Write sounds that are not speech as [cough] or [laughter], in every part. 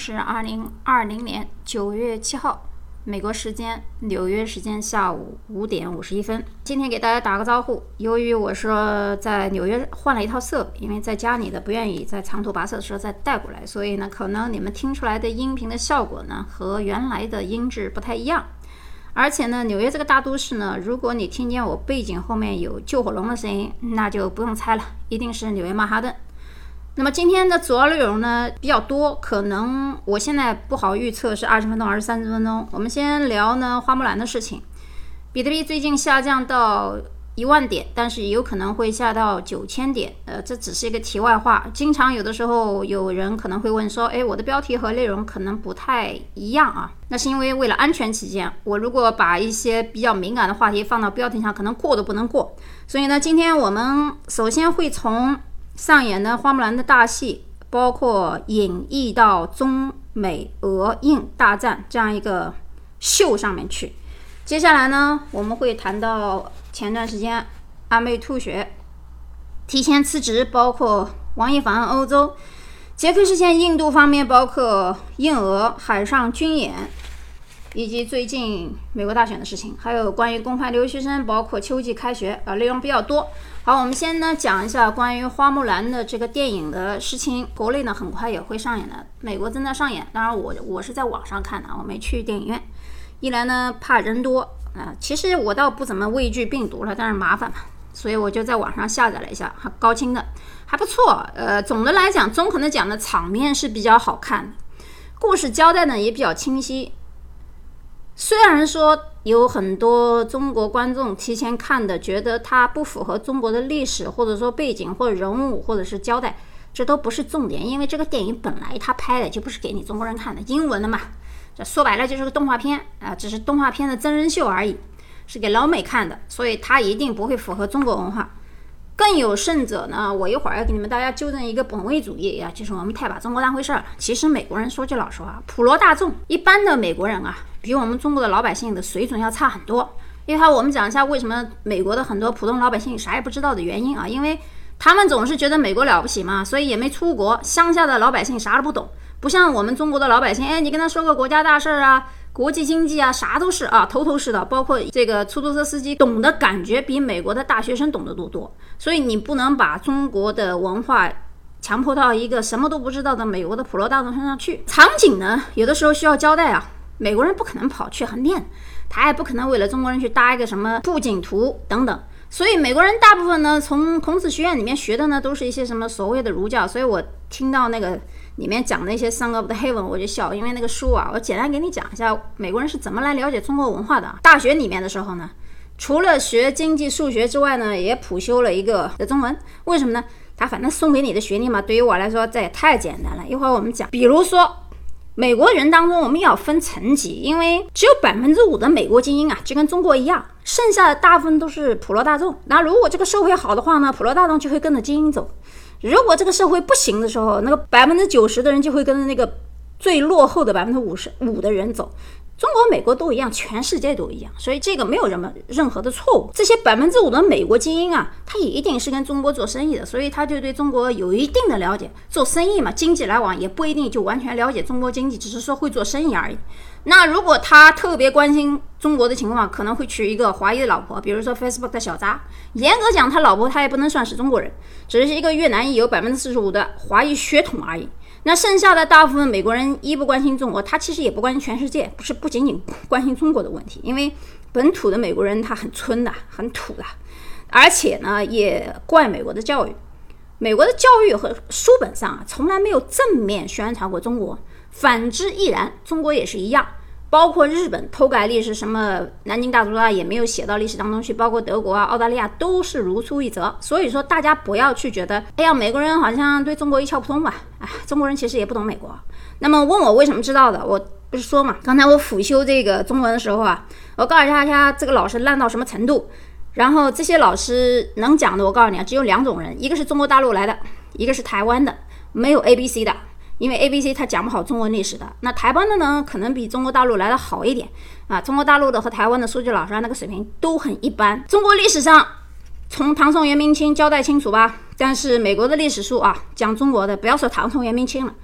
是二零二零年九月七号，美国时间纽约时间下午五点五十一分。今天给大家打个招呼。由于我说在纽约换了一套设备，因为在家里的不愿意在长途跋涉的时候再带过来，所以呢，可能你们听出来的音频的效果呢和原来的音质不太一样。而且呢，纽约这个大都市呢，如果你听见我背景后面有救火龙的声音，那就不用猜了，一定是纽约曼哈顿。那么今天的主要内容呢比较多，可能我现在不好预测是二十分钟还是三十分钟。我们先聊呢花木兰的事情。比特币最近下降到一万点，但是有可能会下到九千点。呃，这只是一个题外话。经常有的时候有人可能会问说，哎，我的标题和内容可能不太一样啊。那是因为为了安全起见，我如果把一些比较敏感的话题放到标题上，可能过都不能过。所以呢，今天我们首先会从。上演的花木兰的大戏，包括演绎到中美俄印大战这样一个秀上面去。接下来呢，我们会谈到前段时间阿妹吐血、提前辞职，包括王一凡欧洲，捷克事件印度方面，包括印俄海上军演。以及最近美国大选的事情，还有关于公派留学生，包括秋季开学啊，内容比较多。好，我们先呢讲一下关于花木兰的这个电影的事情。国内呢很快也会上演的，美国正在上演。当然我我是在网上看的，我没去电影院。一来呢怕人多啊，其实我倒不怎么畏惧病毒了，但是麻烦嘛，所以我就在网上下载了一下，还高清的，还不错。呃，总的来讲，综合的讲的场面是比较好看的，故事交代呢也比较清晰。虽然说有很多中国观众提前看的，觉得它不符合中国的历史，或者说背景，或者人物，或者是交代，这都不是重点，因为这个电影本来它拍的就不是给你中国人看的，英文的嘛，这说白了就是个动画片啊，只是动画片的真人秀而已，是给老美看的，所以它一定不会符合中国文化。更有甚者呢，我一会儿要给你们大家纠正一个本位主义呀，就是我们太把中国当回事儿了。其实美国人说句老实话，普罗大众一般的美国人啊，比我们中国的老百姓的水准要差很多。因为我们讲一下为什么美国的很多普通老百姓啥也不知道的原因啊，因为他们总是觉得美国了不起嘛，所以也没出国，乡下的老百姓啥都不懂，不像我们中国的老百姓，哎，你跟他说个国家大事儿啊。国际经济啊，啥都是啊，头头是道。包括这个出租车司机懂的感觉比美国的大学生懂得都多。所以你不能把中国的文化强迫到一个什么都不知道的美国的普罗大众身上去。场景呢，有的时候需要交代啊。美国人不可能跑去横店，他也不可能为了中国人去搭一个什么布景图等等。所以美国人大部分呢，从孔子学院里面学的呢，都是一些什么所谓的儒教。所以我听到那个。里面讲那些《Song of the Heaven》，我就笑，因为那个书啊，我简单给你讲一下美国人是怎么来了解中国文化的。大学里面的时候呢，除了学经济、数学之外呢，也普修了一个 [laughs] 的中文。为什么呢？他反正送给你的学历嘛，对于我来说这也太简单了。一会儿我们讲，比如说美国人当中，我们要分层级，因为只有百分之五的美国精英啊，就跟中国一样，剩下的大部分都是普罗大众。那如果这个社会好的话呢，普罗大众就会跟着精英走。如果这个社会不行的时候，那个百分之九十的人就会跟着那个最落后的百分之五十五的人走。中国、美国都一样，全世界都一样，所以这个没有什么任何的错误。这些百分之五的美国精英啊，他也一定是跟中国做生意的，所以他就对中国有一定的了解。做生意嘛，经济来往也不一定就完全了解中国经济，只是说会做生意而已。那如果他特别关心中国的情况，可能会娶一个华裔的老婆，比如说 Facebook 的小扎。严格讲，他老婆他也不能算是中国人，只是一个越南裔，有百分之四十五的华裔血统而已。那剩下的大部分美国人一不关心中国，他其实也不关心全世界，不是不仅仅关心中国的问题，因为本土的美国人他很村的，很土的，而且呢也怪美国的教育，美国的教育和书本上啊从来没有正面宣传过中国，反之亦然，中国也是一样。包括日本偷改历史，什么南京大屠杀也没有写到历史当中去。包括德国啊、澳大利亚都是如出一辙。所以说，大家不要去觉得，哎呀，美国人好像对中国一窍不通吧？哎，中国人其实也不懂美国。那么问我为什么知道的，我不是说嘛，刚才我辅修这个中文的时候啊，我告诉大家这个老师烂到什么程度。然后这些老师能讲的，我告诉你啊，只有两种人，一个是中国大陆来的，一个是台湾的，没有 A、B、C 的。因为 A、B、C 他讲不好中文历史的，那台湾的呢，可能比中国大陆来的好一点啊。中国大陆的和台湾的数据老师那个水平都很一般。中国历史上从唐宋元明清交代清楚吧，但是美国的历史书啊，讲中国的不要说唐宋元明清了，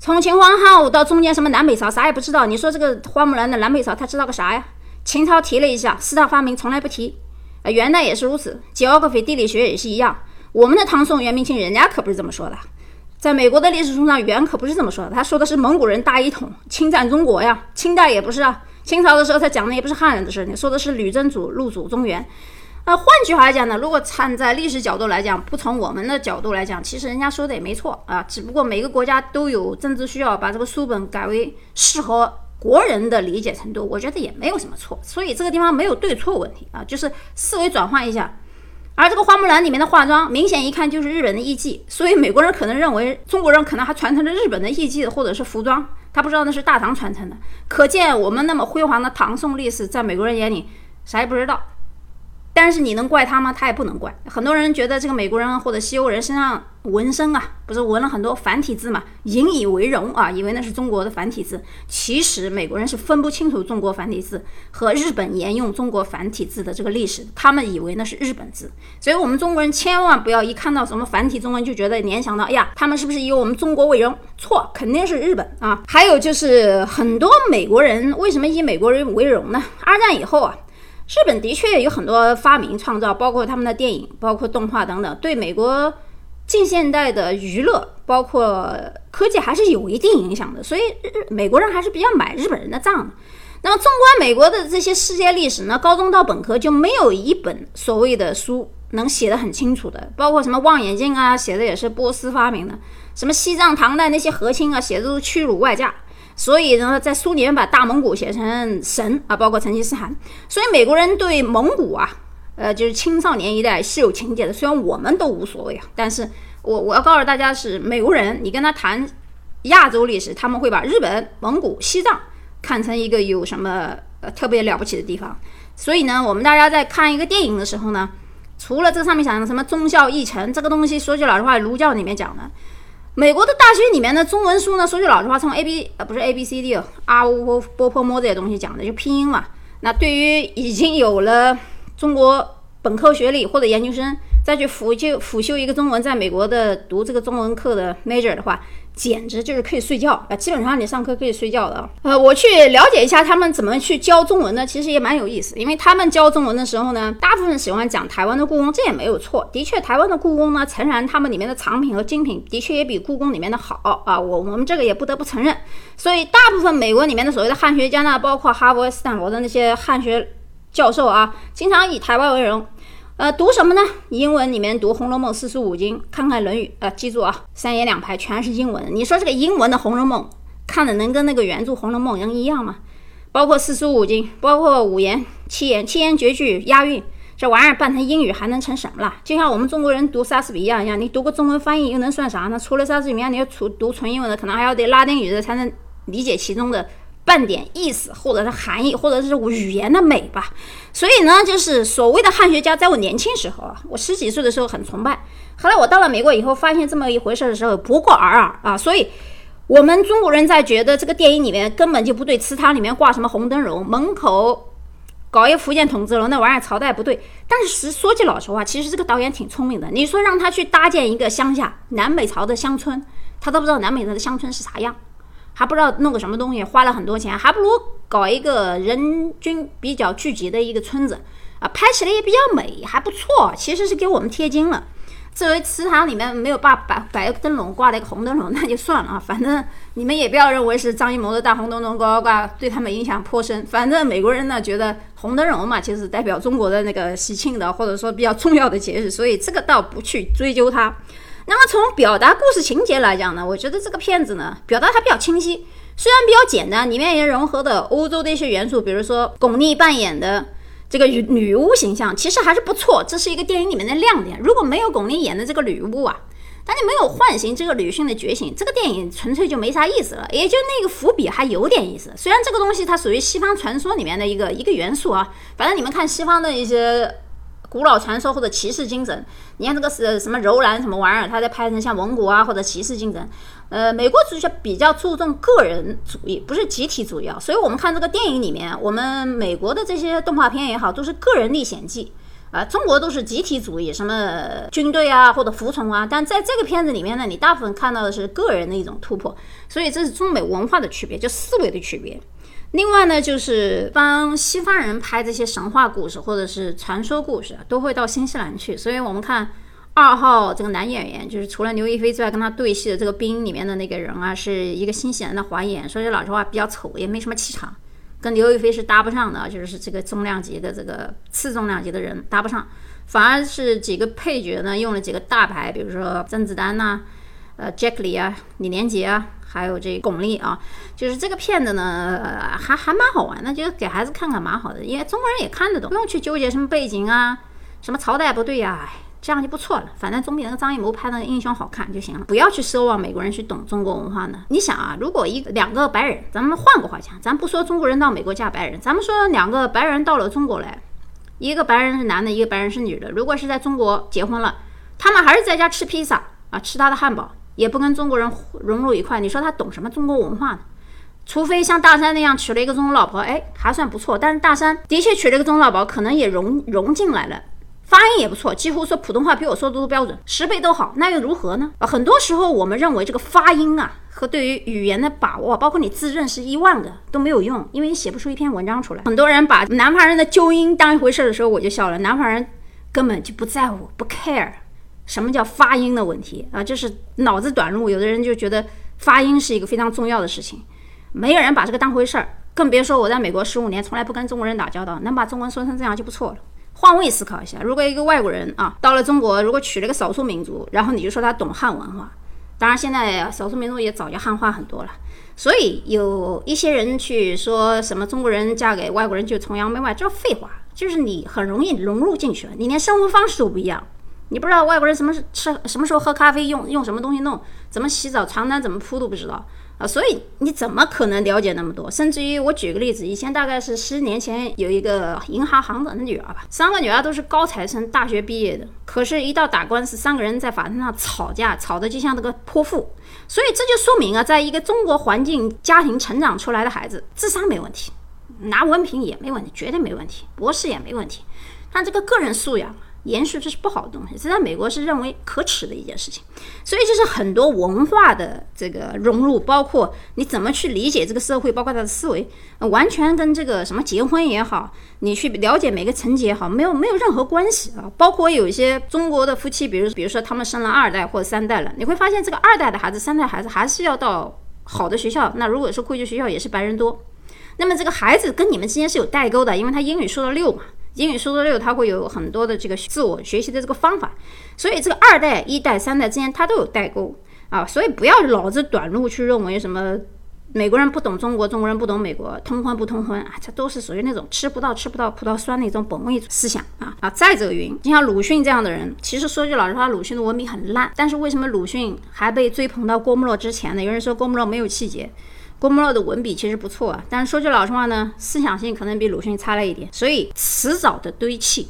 从秦皇号到中间什么南北朝啥也不知道。你说这个花木兰的南北朝，他知道个啥呀？秦朝提了一下，四大发明从来不提。啊，元代也是如此，geography 地理学也是一样。我们的唐宋元明清，人家可不是这么说的。在美国的历史书上，元可不是这么说的，他说的是蒙古人大一统侵占中国呀。清代也不是啊，清朝的时候他讲的也不是汉人的事，你说的是吕真祖入主中原。那换句话来讲呢，如果站在历史角度来讲，不从我们的角度来讲，其实人家说的也没错啊。只不过每个国家都有政治需要，把这个书本改为适合国人的理解程度，我觉得也没有什么错。所以这个地方没有对错问题啊，就是思维转换一下。而这个花木兰里面的化妆，明显一看就是日本的艺伎，所以美国人可能认为中国人可能还传承着日本的艺伎或者是服装，他不知道那是大唐传承的。可见我们那么辉煌的唐宋历史，在美国人眼里啥也不知道。但是你能怪他吗？他也不能怪。很多人觉得这个美国人或者西欧人身上纹身啊，不是纹了很多繁体字嘛，引以为荣啊，以为那是中国的繁体字。其实美国人是分不清楚中国繁体字和日本沿用中国繁体字的这个历史，他们以为那是日本字。所以，我们中国人千万不要一看到什么繁体中文就觉得联想到，哎呀，他们是不是以我们中国为荣？错，肯定是日本啊。还有就是很多美国人为什么以美国人为荣呢？二战以后啊。日本的确有很多发明创造，包括他们的电影、包括动画等等，对美国近现代的娱乐、包括科技还是有一定影响的。所以，日美国人还是比较买日本人的账的。那么，纵观美国的这些世界历史呢，高中到本科就没有一本所谓的书能写得很清楚的，包括什么望远镜啊，写的也是波斯发明的；什么西藏唐代那些和亲啊，写的都是屈辱外嫁。所以呢，在书里面把大蒙古写成神啊，包括成吉思汗。所以美国人对蒙古啊，呃，就是青少年一代是有情节的。虽然我们都无所谓啊，但是我我要告诉大家是美国人，你跟他谈亚洲历史，他们会把日本、蒙古、西藏看成一个有什么呃特别了不起的地方。所以呢，我们大家在看一个电影的时候呢，除了这上面讲的什么忠孝义臣这个东西，说句老实话，儒教里面讲的。美国的大学里面的中文书呢，说句老实话，从 A B 呃不是 A B C D 哦，R O O B P M 这些东西讲的就拼音嘛。那对于已经有了中国本科学历或者研究生，再去辅就辅修一个中文，在美国的读这个中文课的 major 的话。简直就是可以睡觉啊！基本上你上课可以睡觉的。呃，我去了解一下他们怎么去教中文的，其实也蛮有意思。因为他们教中文的时候呢，大部分喜欢讲台湾的故宫，这也没有错。的确，台湾的故宫呢，诚然他们里面的藏品和精品的确也比故宫里面的好啊。我我们这个也不得不承认。所以，大部分美国里面的所谓的汉学家呢，包括哈佛、斯坦福的那些汉学教授啊，经常以台湾为荣。呃，读什么呢？英文里面读《红楼梦》四书五经，看看《论语》。呃，记住啊，三言两拍全是英文。你说这个英文的《红楼梦》看的能跟那个原著《红楼梦》能一样吗？包括四书五经，包括五言、七言、七言绝句押韵，这玩意儿办成英语还能成什么了？就像我们中国人读莎士比亚一样，你读个中文翻译又能算啥呢？除了莎士比亚，你要读读纯英文的，可能还要得拉丁语的才能理解其中的。半点意思，或者是含义，或者是语言的美吧。所以呢，就是所谓的汉学家，在我年轻时候啊，我十几岁的时候很崇拜。后来我到了美国以后，发现这么一回事的时候，不过尔尔啊。所以，我们中国人在觉得这个电影里面根本就不对，祠堂里面挂什么红灯笼，门口搞一福建筒子楼，那玩意儿朝代不对。但是说句老实话，其实这个导演挺聪明的。你说让他去搭建一个乡下南北朝的乡村，他都不知道南北朝的乡村是啥样。还不知道弄个什么东西，花了很多钱，还不如搞一个人均比较聚集的一个村子啊，拍起来也比较美，还不错。其实是给我们贴金了。至于祠堂里面没有把摆摆灯笼，挂了一个红灯笼，那就算了啊。反正你们也不要认为是张艺谋的大红灯笼高高挂，对他们影响颇深。反正美国人呢觉得红灯笼嘛，其实代表中国的那个喜庆的，或者说比较重要的节日，所以这个倒不去追究它。那么从表达故事情节来讲呢，我觉得这个片子呢表达还比较清晰，虽然比较简单，里面也融合的欧洲的一些元素，比如说巩俐扮演的这个女女巫形象，其实还是不错，这是一个电影里面的亮点。如果没有巩俐演的这个女巫啊，但你没有唤醒这个女性的觉醒，这个电影纯粹就没啥意思了。也就那个伏笔还有点意思，虽然这个东西它属于西方传说里面的一个一个元素啊，反正你们看西方的一些。古老传说或者骑士精神，你看这个是什么柔兰什么玩意儿，他在拍成像蒙古啊或者骑士精神。呃，美国主角比较注重个人主义，不是集体主义啊。所以我们看这个电影里面，我们美国的这些动画片也好，都是个人历险记啊，中国都是集体主义，什么军队啊或者服从啊，但在这个片子里面呢，你大部分看到的是个人的一种突破，所以这是中美文化的区别，就思维的区别。另外呢，就是帮西方人拍这些神话故事或者是传说故事，都会到新西兰去。所以我们看二号这个男演员，就是除了刘亦菲之外，跟他对戏的这个兵里面的那个人啊，是一个新西兰的华演，说句老实话，比较丑，也没什么气场。跟刘亦菲是搭不上的，就是这个重量级的这个次重量级的人搭不上，反而是几个配角呢用了几个大牌，比如说甄子丹呐，呃，Jack 李啊，李连杰啊，还有这巩俐啊，就是这个片子呢还还蛮好玩的，就给孩子看看蛮好的，因为中国人也看得懂，不用去纠结什么背景啊，什么朝代不对呀。这样就不错了，反正总比那个张艺谋拍那个英雄好看就行了。不要去奢望美国人去懂中国文化呢。你想啊，如果一两个白人，咱们换个话讲，咱不说中国人到美国嫁白人，咱们说两个白人到了中国来，一个白人是男的，一个白人是女的。如果是在中国结婚了，他们还是在家吃披萨啊，吃他的汉堡，也不跟中国人融入一块。你说他懂什么中国文化呢？除非像大山那样娶了一个中国老婆，哎，还算不错。但是大山的确娶了一个中国老婆，可能也融融进来了。发音也不错，几乎说普通话比我说的都标准，十倍都好，那又如何呢？啊，很多时候我们认为这个发音啊和对于语言的把握，包括你字认识一万个都没有用，因为你写不出一篇文章出来。很多人把南方人的纠音当一回事的时候，我就笑了。南方人根本就不在乎，不 care 什么叫发音的问题啊，就是脑子短路。有的人就觉得发音是一个非常重要的事情，没有人把这个当回事儿，更别说我在美国十五年从来不跟中国人打交道，能把中文说成这样就不错了。换位思考一下，如果一个外国人啊到了中国，如果娶了个少数民族，然后你就说他懂汉文化，当然现在少数民族也早就汉化很多了。所以有一些人去说什么中国人嫁给外国人就崇洋媚外，这废话，就是你很容易融入进去了，你连生活方式都不一样，你不知道外国人什么吃什么时候喝咖啡用用什么东西弄，怎么洗澡床单怎么铺都不知道。啊，所以你怎么可能了解那么多？甚至于我举个例子，以前大概是十年前有一个银行行长的女儿吧，三个女儿都是高材生，大学毕业的，可是，一到打官司，三个人在法庭上吵架，吵得就像这个泼妇。所以这就说明啊，在一个中国环境家庭成长出来的孩子，智商没问题，拿文凭也没问题，绝对没问题，博士也没问题，但这个个人素养。延续这是不好的东西，这在美国是认为可耻的一件事情，所以就是很多文化的这个融入，包括你怎么去理解这个社会，包括他的思维，完全跟这个什么结婚也好，你去了解每个层级也好，没有没有任何关系啊。包括有一些中国的夫妻，比如比如说他们生了二代或者三代了，你会发现这个二代的孩子、三代孩子还是要到好的学校，那如果是贵族学校也是白人多，那么这个孩子跟你们之间是有代沟的，因为他英语说到六嘛。英语说的六，它会有很多的这个自我学习的这个方法，所以这个二代、一代、三代之间它都有代沟啊，所以不要脑子短路去认为什么美国人不懂中国，中国人不懂美国，通婚不通婚啊，这都是属于那种吃不到吃不到葡萄酸的一种本位思想啊啊！再者云，就像鲁迅这样的人，其实说句老实话，鲁迅的文笔很烂，但是为什么鲁迅还被追捧到郭沫若之前呢？有人说郭沫若没有气节。郭沫若的文笔其实不错啊，但是说句老实话呢，思想性可能比鲁迅差了一点。所以迟早的堆砌，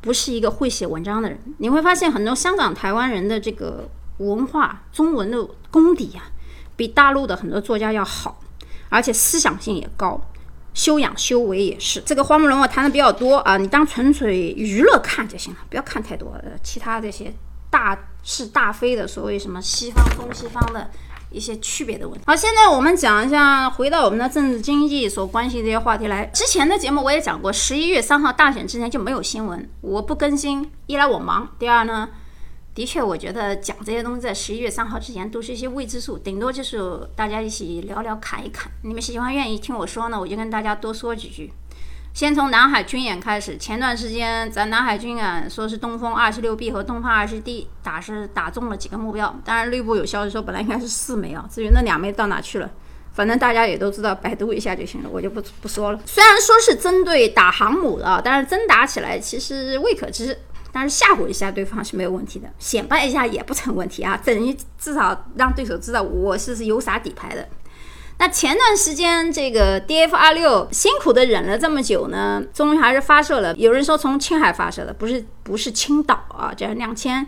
不是一个会写文章的人。你会发现很多香港、台湾人的这个文化、中文的功底呀，比大陆的很多作家要好，而且思想性也高，修养修为也是。这个花木兰我谈的比较多啊，你当纯粹娱乐看就行了，不要看太多其他这些大是大非的所谓什么西方东西方的。一些区别的问题。好，现在我们讲一下，回到我们的政治经济所关系这些话题来。之前的节目我也讲过，十一月三号大选之前就没有新闻，我不更新，一来我忙，第二呢，的确我觉得讲这些东西在十一月三号之前都是一些未知数，顶多就是大家一起聊聊侃一侃。你们喜欢愿意听我说呢，我就跟大家多说几句。先从南海军演开始。前段时间咱南海军演说是东风二十六 B 和东风二十 D 打是打中了几个目标，当然内部有消息说本来应该是四枚啊，至于那两枚到哪去了，反正大家也都知道，百度一下就行了，我就不不说了。虽然说是针对打航母的啊，但是真打起来其实未可知，但是吓唬一下对方是没有问题的，显摆一下也不成问题啊，等于至少让对手知道我是是有啥底牌的。那前段时间，这个 DF 二六辛苦的忍了这么久呢，终于还是发射了。有人说从青海发射的，不是不是青岛啊，这是两千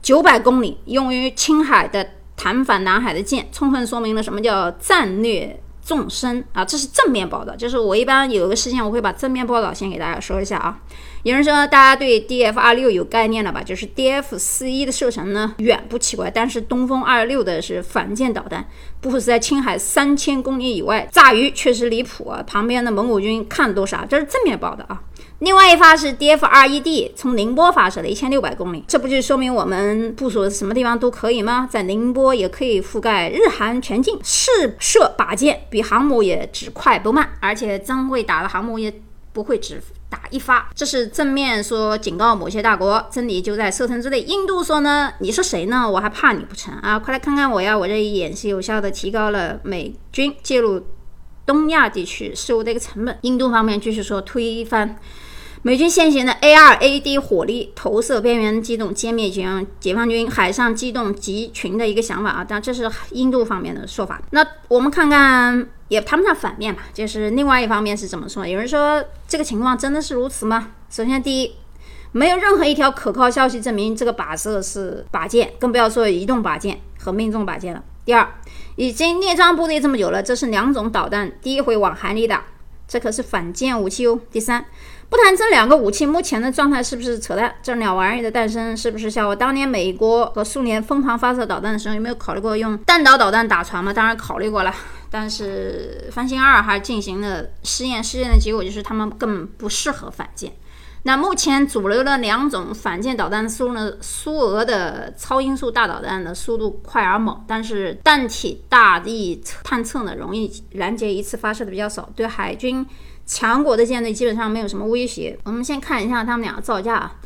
九百公里用于青海的弹反南海的舰，充分说明了什么叫战略。纵深啊，这是正面报道。就是我一般有个事情，我会把正面报道先给大家说一下啊。有人说大家对 DF 二六有概念了吧？就是 DF 四一的射程呢远不奇怪，但是东风二六的是反舰导弹，部署在青海三千公里以外，炸鱼确实离谱啊！旁边的蒙古军看都傻，这是正面报道啊。另外一发是 DF 二一 D 从宁波发射的，一千六百公里，这不就说明我们部署什么地方都可以吗？在宁波也可以覆盖日韩全境，试射靶舰比航母也只快不慢，而且真会打的航母也不会只。打一发，这是正面说警告某些大国，真理就在射程之内。印度说呢，你是谁呢？我还怕你不成啊？快来看看我呀！我这一演习有效的提高了美军介入东亚地区事务的一个成本。印度方面继续说推翻。美军现行的 A2AD 火力投射边缘机动歼灭解放解放军海上机动集群的一个想法啊，但这是印度方面的说法。那我们看看，也谈不上反面吧，就是另外一方面是怎么说？有人说这个情况真的是如此吗？首先，第一，没有任何一条可靠消息证明这个靶子是靶舰，更不要说移动靶舰和命中靶舰了。第二，已经列装部队这么久了，这是两种导弹，第一回往海里打，这可是反舰武器哦。第三。不谈这两个武器目前的状态是不是扯淡，这两玩意儿的诞生是不是像我当年美国和苏联疯狂发射导弹的时候，有没有考虑过用弹道导弹打船吗？当然考虑过了，但是翻新二还进行了试验，试验的结果就是他们根本不适合反舰。那目前主流的两种反舰导弹速呢？苏俄的超音速大导弹的速度快而猛，但是弹体大力探测呢，容易拦截，一次发射的比较少，对海军。强国的舰队基本上没有什么威胁。我们先看一下他们两个造价啊，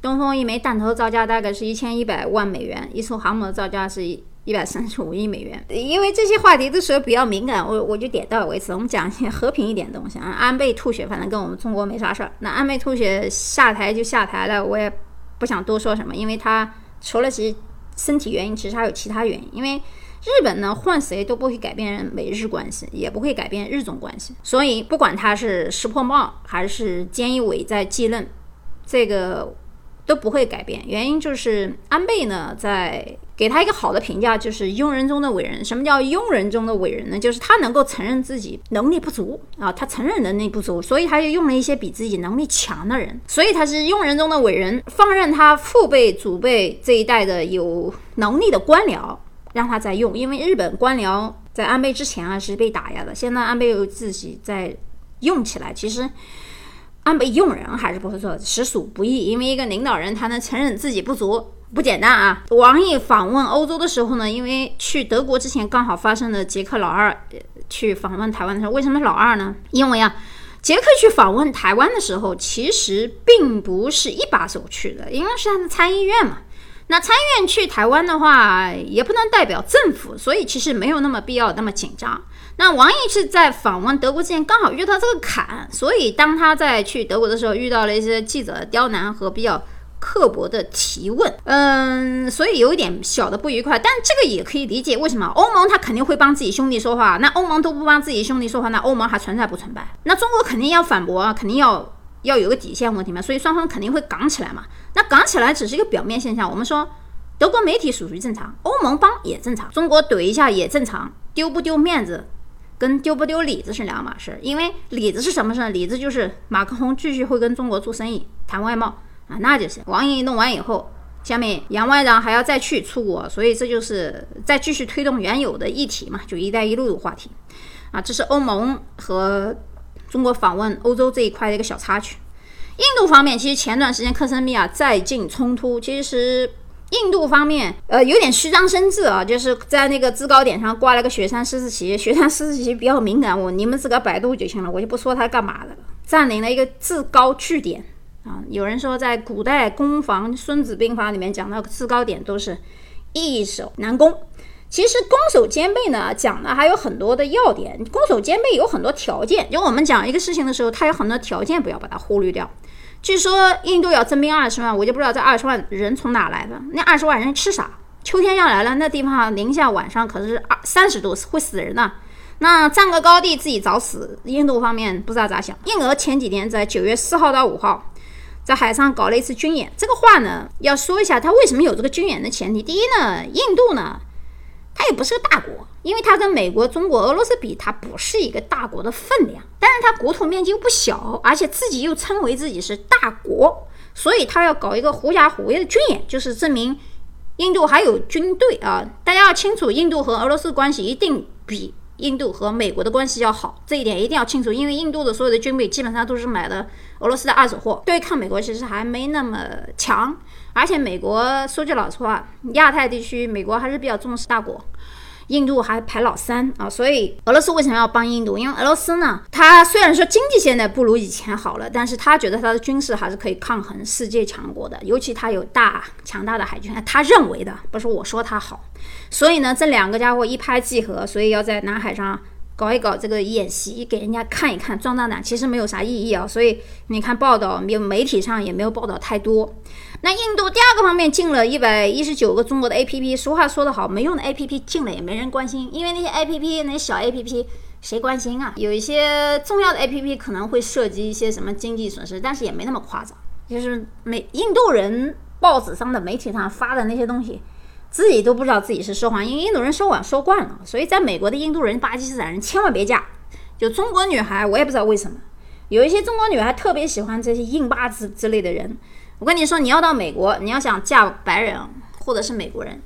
东风一枚弹头造价大概是一千一百万美元，一艘航母的造价是一一百三十五亿美元。因为这些话题的时候比较敏感，我我就点到为止。我们讲一些和平一点的东西啊。安倍吐血，反正跟我们中国没啥事儿。那安倍吐血下台就下台了，我也不想多说什么，因为他除了其身体原因，其实还有其他原因。因为日本呢，换谁都不会改变美日关系，也不会改变日中关系。所以，不管他是石破茂还是菅义伟在继任，这个都不会改变。原因就是安倍呢，在给他一个好的评价，就是庸人中的伟人。什么叫庸人中的伟人呢？就是他能够承认自己能力不足啊，他承认能力不足，所以他就用了一些比自己能力强的人，所以他是庸人中的伟人。放任他父辈、祖辈这一代的有能力的官僚。让他再用，因为日本官僚在安倍之前啊是被打压的，现在安倍又自己在用起来。其实安倍用人还是不错，实属不易。因为一个领导人他能承认自己不足，不简单啊。王毅访问欧洲的时候呢，因为去德国之前刚好发生了捷克老二去访问台湾的时候，为什么老二呢？因为啊，捷克去访问台湾的时候，其实并不是一把手去的，因为是他的参议院嘛。那参院去台湾的话，也不能代表政府，所以其实没有那么必要那么紧张。那王毅是在访问德国之前刚好遇到这个坎，所以当他在去德国的时候，遇到了一些记者刁难和比较刻薄的提问，嗯，所以有一点小的不愉快。但这个也可以理解，为什么欧盟他肯定会帮自己兄弟说话？那欧盟都不帮自己兄弟说话，那欧盟还存在不存在？那中国肯定要反驳啊，肯定要。[laughs] 要有个底线问题嘛，所以双方肯定会杠起来嘛。那杠起来只是一个表面现象。我们说德国媒体属于正常，欧盟帮也正常，中国怼一下也正常。丢不丢面子，跟丢不丢里子是两码事。因为里子是什么事？里子就是马克龙继续会跟中国做生意、谈外贸啊，那就是。王毅弄完以后，下面杨外长还要再去出国，所以这就是再继续推动原有的议题嘛，就“一带一路”的话题啊。这是欧盟和。中国访问欧洲这一块的一个小插曲。印度方面，其实前段时间克什米尔再进冲突，其实印度方面呃有点虚张声势啊，就是在那个制高点上挂了个雪山狮子旗。雪山狮子旗比较敏感，我你们自个百度就行了，我就不说它干嘛的了。占领了一个制高据点啊，有人说在古代攻防《孙子兵法》里面讲到制高点都是易守难攻。其实攻守兼备呢，讲的还有很多的要点。攻守兼备有很多条件，就我们讲一个事情的时候，它有很多条件，不要把它忽略掉。据说印度要增兵二十万，我就不知道这二十万人从哪来的。那二十万人吃啥？秋天要来了，那地方零下晚上可是二三十度，会死人的。那占个高地自己找死。印度方面不知道咋想。印俄前几天在九月四号到五号，在海上搞了一次军演。这个话呢，要说一下，他为什么有这个军演的前提。第一呢，印度呢。它也不是个大国，因为它跟美国、中国、俄罗斯比，它不是一个大国的分量。但是它国土面积又不小，而且自己又称为自己是大国，所以它要搞一个狐假虎威的军演，就是证明印度还有军队啊！大家要清楚，印度和俄罗斯关系一定比。印度和美国的关系要好，这一点一定要清楚，因为印度的所有的军备基本上都是买的俄罗斯的二手货，对抗美国其实还没那么强。而且美国说句老实话，亚太地区美国还是比较重视大国。印度还排老三啊，所以俄罗斯为什么要帮印度？因为俄罗斯呢，它虽然说经济现在不如以前好了，但是他觉得他的军事还是可以抗衡世界强国的，尤其他有大强大的海军，他认为的，不是我说他好。所以呢，这两个家伙一拍即合，所以要在南海上。搞一搞这个演习，给人家看一看，壮壮胆，其实没有啥意义啊。所以你看报道，没有媒体上也没有报道太多。那印度第二个方面进了一百一十九个中国的 APP，俗话说得好，没用的 APP 进了也没人关心，因为那些 APP 那些小 APP 谁关心啊？有一些重要的 APP 可能会涉及一些什么经济损失，但是也没那么夸张。就是美印度人报纸上的媒体上发的那些东西。自己都不知道自己是说谎，因为印度人说谎说惯了，所以在美国的印度人、巴基斯坦人千万别嫁。就中国女孩，我也不知道为什么，有一些中国女孩特别喜欢这些印巴之之类的人。我跟你说，你要到美国，你要想嫁白人或者是美国人，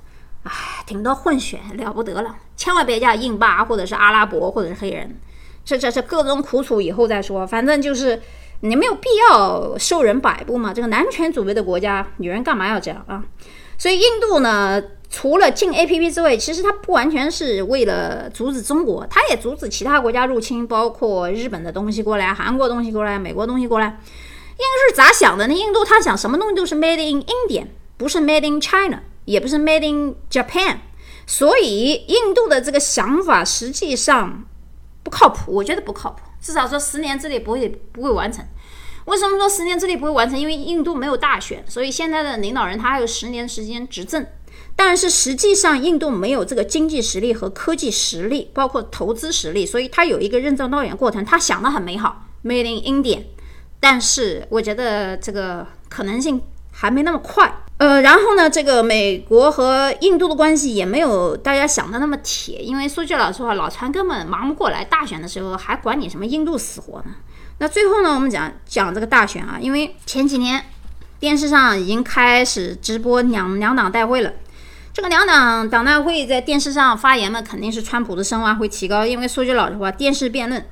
哎，顶多混血了不得了，千万别嫁印巴或者是阿拉伯或者是黑人。这这这各种苦楚以后再说，反正就是你没有必要受人摆布嘛。这个男权主义的国家，女人干嘛要这样啊？所以印度呢？除了禁 A P P 之外，其实它不完全是为了阻止中国，它也阻止其他国家入侵，包括日本的东西过来、韩国东西过来、美国东西过来。印度是咋想的呢？印度他想什么东西都是 Made in India，不是 Made in China，也不是 Made in Japan。所以印度的这个想法实际上不靠谱，我觉得不靠谱。至少说十年之内不会不会完成。为什么说十年之内不会完成？因为印度没有大选，所以现在的领导人他还有十年时间执政。但是实际上，印度没有这个经济实力和科技实力，包括投资实力，所以他有一个任重道远过程。他想的很美好，Made in India，但是我觉得这个可能性还没那么快。呃，然后呢，这个美国和印度的关系也没有大家想的那么铁，因为说句老实话，老川根本忙不过来，大选的时候还管你什么印度死活呢？那最后呢，我们讲讲这个大选啊，因为前几年电视上已经开始直播两两党代会了。这个两党党代会在电视上发言嘛，肯定是川普的声望会提高。因为说句老实话，电视辩论，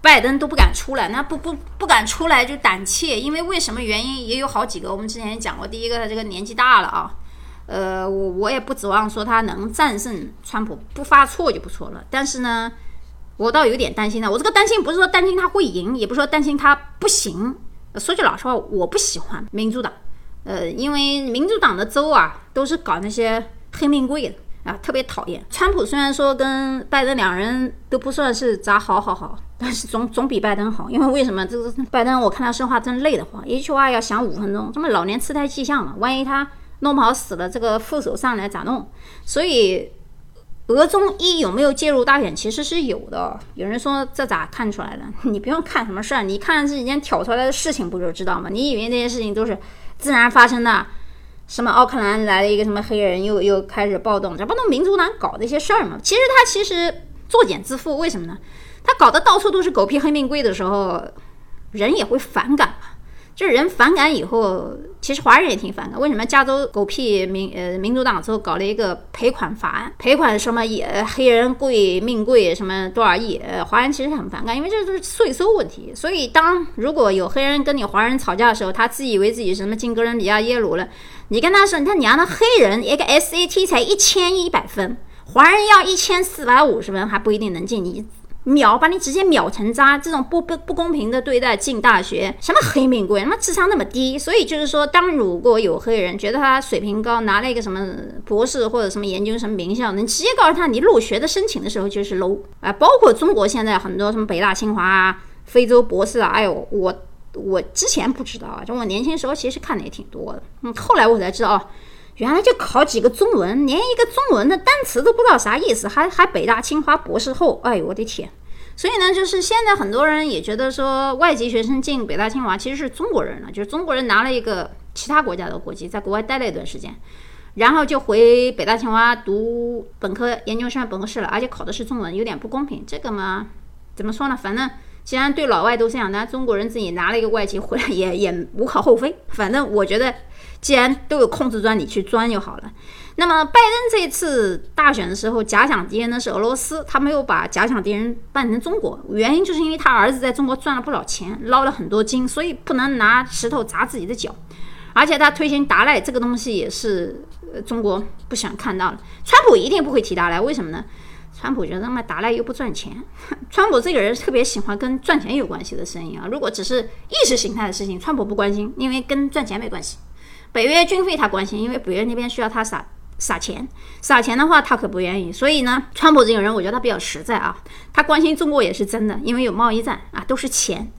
拜登都不敢出来，那不不不敢出来就胆怯。因为为什么原因也有好几个，我们之前讲过。第一个，他这个年纪大了啊，呃，我我也不指望说他能战胜川普，不发错就不错了。但是呢，我倒有点担心呢。我这个担心不是说担心他会赢，也不是说担心他不行。说句老实话，我不喜欢民主党，呃，因为民主党的州啊，都是搞那些。黑命贵的啊，特别讨厌。川普虽然说跟拜登两人都不算是咋好好好，但是总总比拜登好。因为为什么？这个拜登我看他说话真累得慌，一句话要想五分钟，这么老年痴呆迹象了，万一他弄不好死了，这个副手上来咋弄？所以，俄中一有没有介入大选，其实是有的。有人说这咋看出来的？[laughs] 你不用看什么事儿，你看这几件挑出来的事情不就知道吗？你以为那些事情都是自然发生的？什么奥克兰来了一个什么黑人，又又开始暴动，这不都民主党搞的一些事儿吗？其实他其实作茧自缚，为什么呢？他搞得到处都是狗屁黑命贵的时候，人也会反感嘛。就是人反感以后，其实华人也挺反感。为什么加州狗屁民呃民主党之后搞了一个赔款法案，赔款什么也黑人贵命贵什么多少亿？呃，华人其实很反感，因为这都是税收问题。所以当如果有黑人跟你华人吵架的时候，他自以为自己什么进哥伦比亚耶鲁了，你跟他说，他娘的黑人一个 SAT 才一千一百分，华人要一千四百五十分还不一定能进你。秒把你直接秒成渣，这种不不不公平的对待进大学，什么黑命贵，他妈智商那么低，所以就是说，当如果有黑人觉得他水平高，拿了一个什么博士或者什么研究生名校，你直接告诉他，你入学的申请的时候就是 low 啊，包括中国现在很多什么北大清华啊、非洲博士啊，哎呦，我我之前不知道啊，就我年轻时候其实看的也挺多的，嗯，后来我才知道哦，原来就考几个中文，连一个中文的单词都不知道啥意思，还还北大清华博士后，哎呦我的天！所以呢，就是现在很多人也觉得说，外籍学生进北大清华其实是中国人了，就是中国人拿了一个其他国家的国籍，在国外待了一段时间，然后就回北大清华读本科、研究生、博士了，而且考的是中文，有点不公平。这个嘛，怎么说呢？反正既然对老外都这样，那中国人自己拿了一个外籍回来也也无可厚非。反正我觉得，既然都有空子钻，你去钻就好了。那么拜登这次大选的时候，假想敌人呢是俄罗斯，他没有把假想敌人扮成中国，原因就是因为他儿子在中国赚了不少钱，捞了很多金，所以不能拿石头砸自己的脚。而且他推行达赖这个东西也是中国不想看到的。川普一定不会提达赖，为什么呢？川普觉得嘛，达赖又不赚钱。川普这个人特别喜欢跟赚钱有关系的生意啊，如果只是意识形态的事情，川普不关心，因为跟赚钱没关系。北约军费他关心，因为北约那边需要他撒。撒钱，撒钱的话，他可不愿意。所以呢，川普这个人，我觉得他比较实在啊。他关心中国也是真的，因为有贸易战啊，都是钱。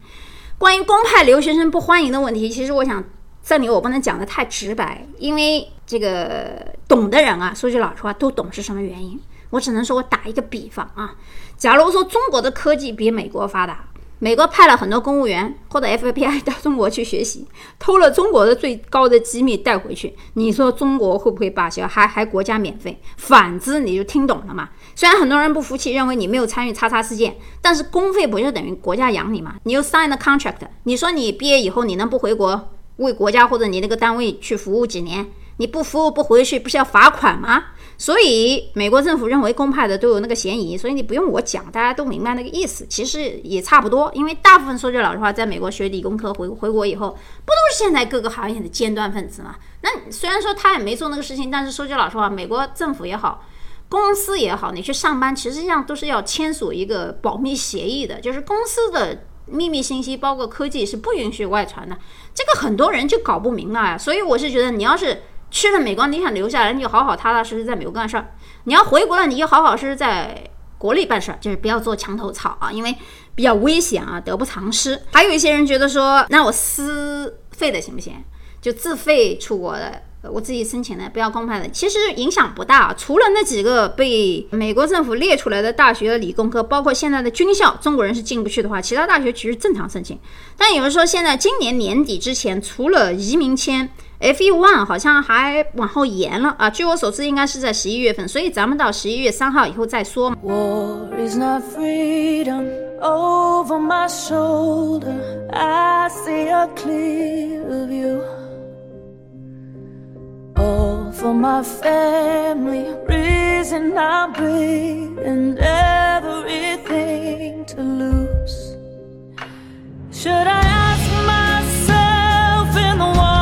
关于公派留学生不欢迎的问题，其实我想这里我不能讲的太直白，因为这个懂的人啊，说句老实话，都懂是什么原因。我只能说我打一个比方啊，假如说中国的科技比美国发达。美国派了很多公务员或者 FBI 到中国去学习，偷了中国的最高的机密带回去。你说中国会不会罢休？还还国家免费？反之，你就听懂了嘛？虽然很多人不服气，认为你没有参与叉叉事件，但是公费不就等于国家养你吗？你又 sign 了 contract，你说你毕业以后你能不回国为国家或者你那个单位去服务几年？你不服务不回去，不是要罚款吗？所以美国政府认为公派的都有那个嫌疑，所以你不用我讲，大家都明白那个意思。其实也差不多，因为大部分说句老实话，在美国学理工科回回国以后，不都是现在各个行业的尖端分子吗？那虽然说他也没做那个事情，但是说句老实话，美国政府也好，公司也好，你去上班，其实上都是要签署一个保密协议的，就是公司的秘密信息，包括科技是不允许外传的。这个很多人就搞不明白，所以我是觉得，你要是。去了美国，你想留下来，你就好好踏踏实实在美国干事儿；你要回国了，你就好好实在国内办事儿，就是不要做墙头草啊，因为比较危险啊，得不偿失。还有一些人觉得说，那我私费的行不行？就自费出国的。我自己申请的，不要公派的，其实影响不大。除了那几个被美国政府列出来的大学的理工科，包括现在的军校，中国人是进不去的话，其他大学其实正常申请。但有人说，现在今年年底之前，除了移民签 F E One，好像还往后延了啊。据我所知，应该是在十一月份，所以咱们到十一月三号以后再说。for my family, reason I breathe, and everything to lose. Should I ask myself in the water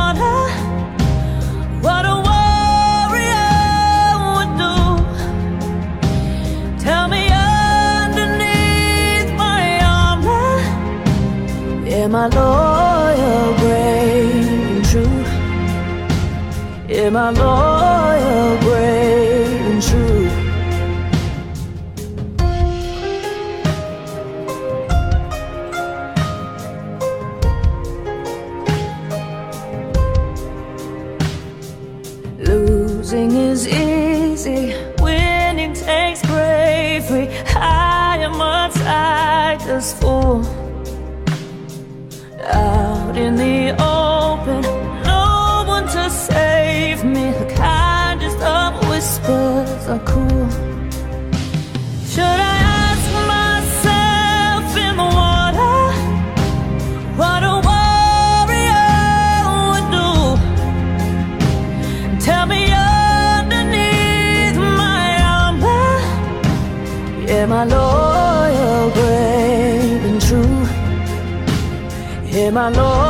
my loyal, brave and true. Yeah, my loyal. my loyal, brave and true. Am I loyal?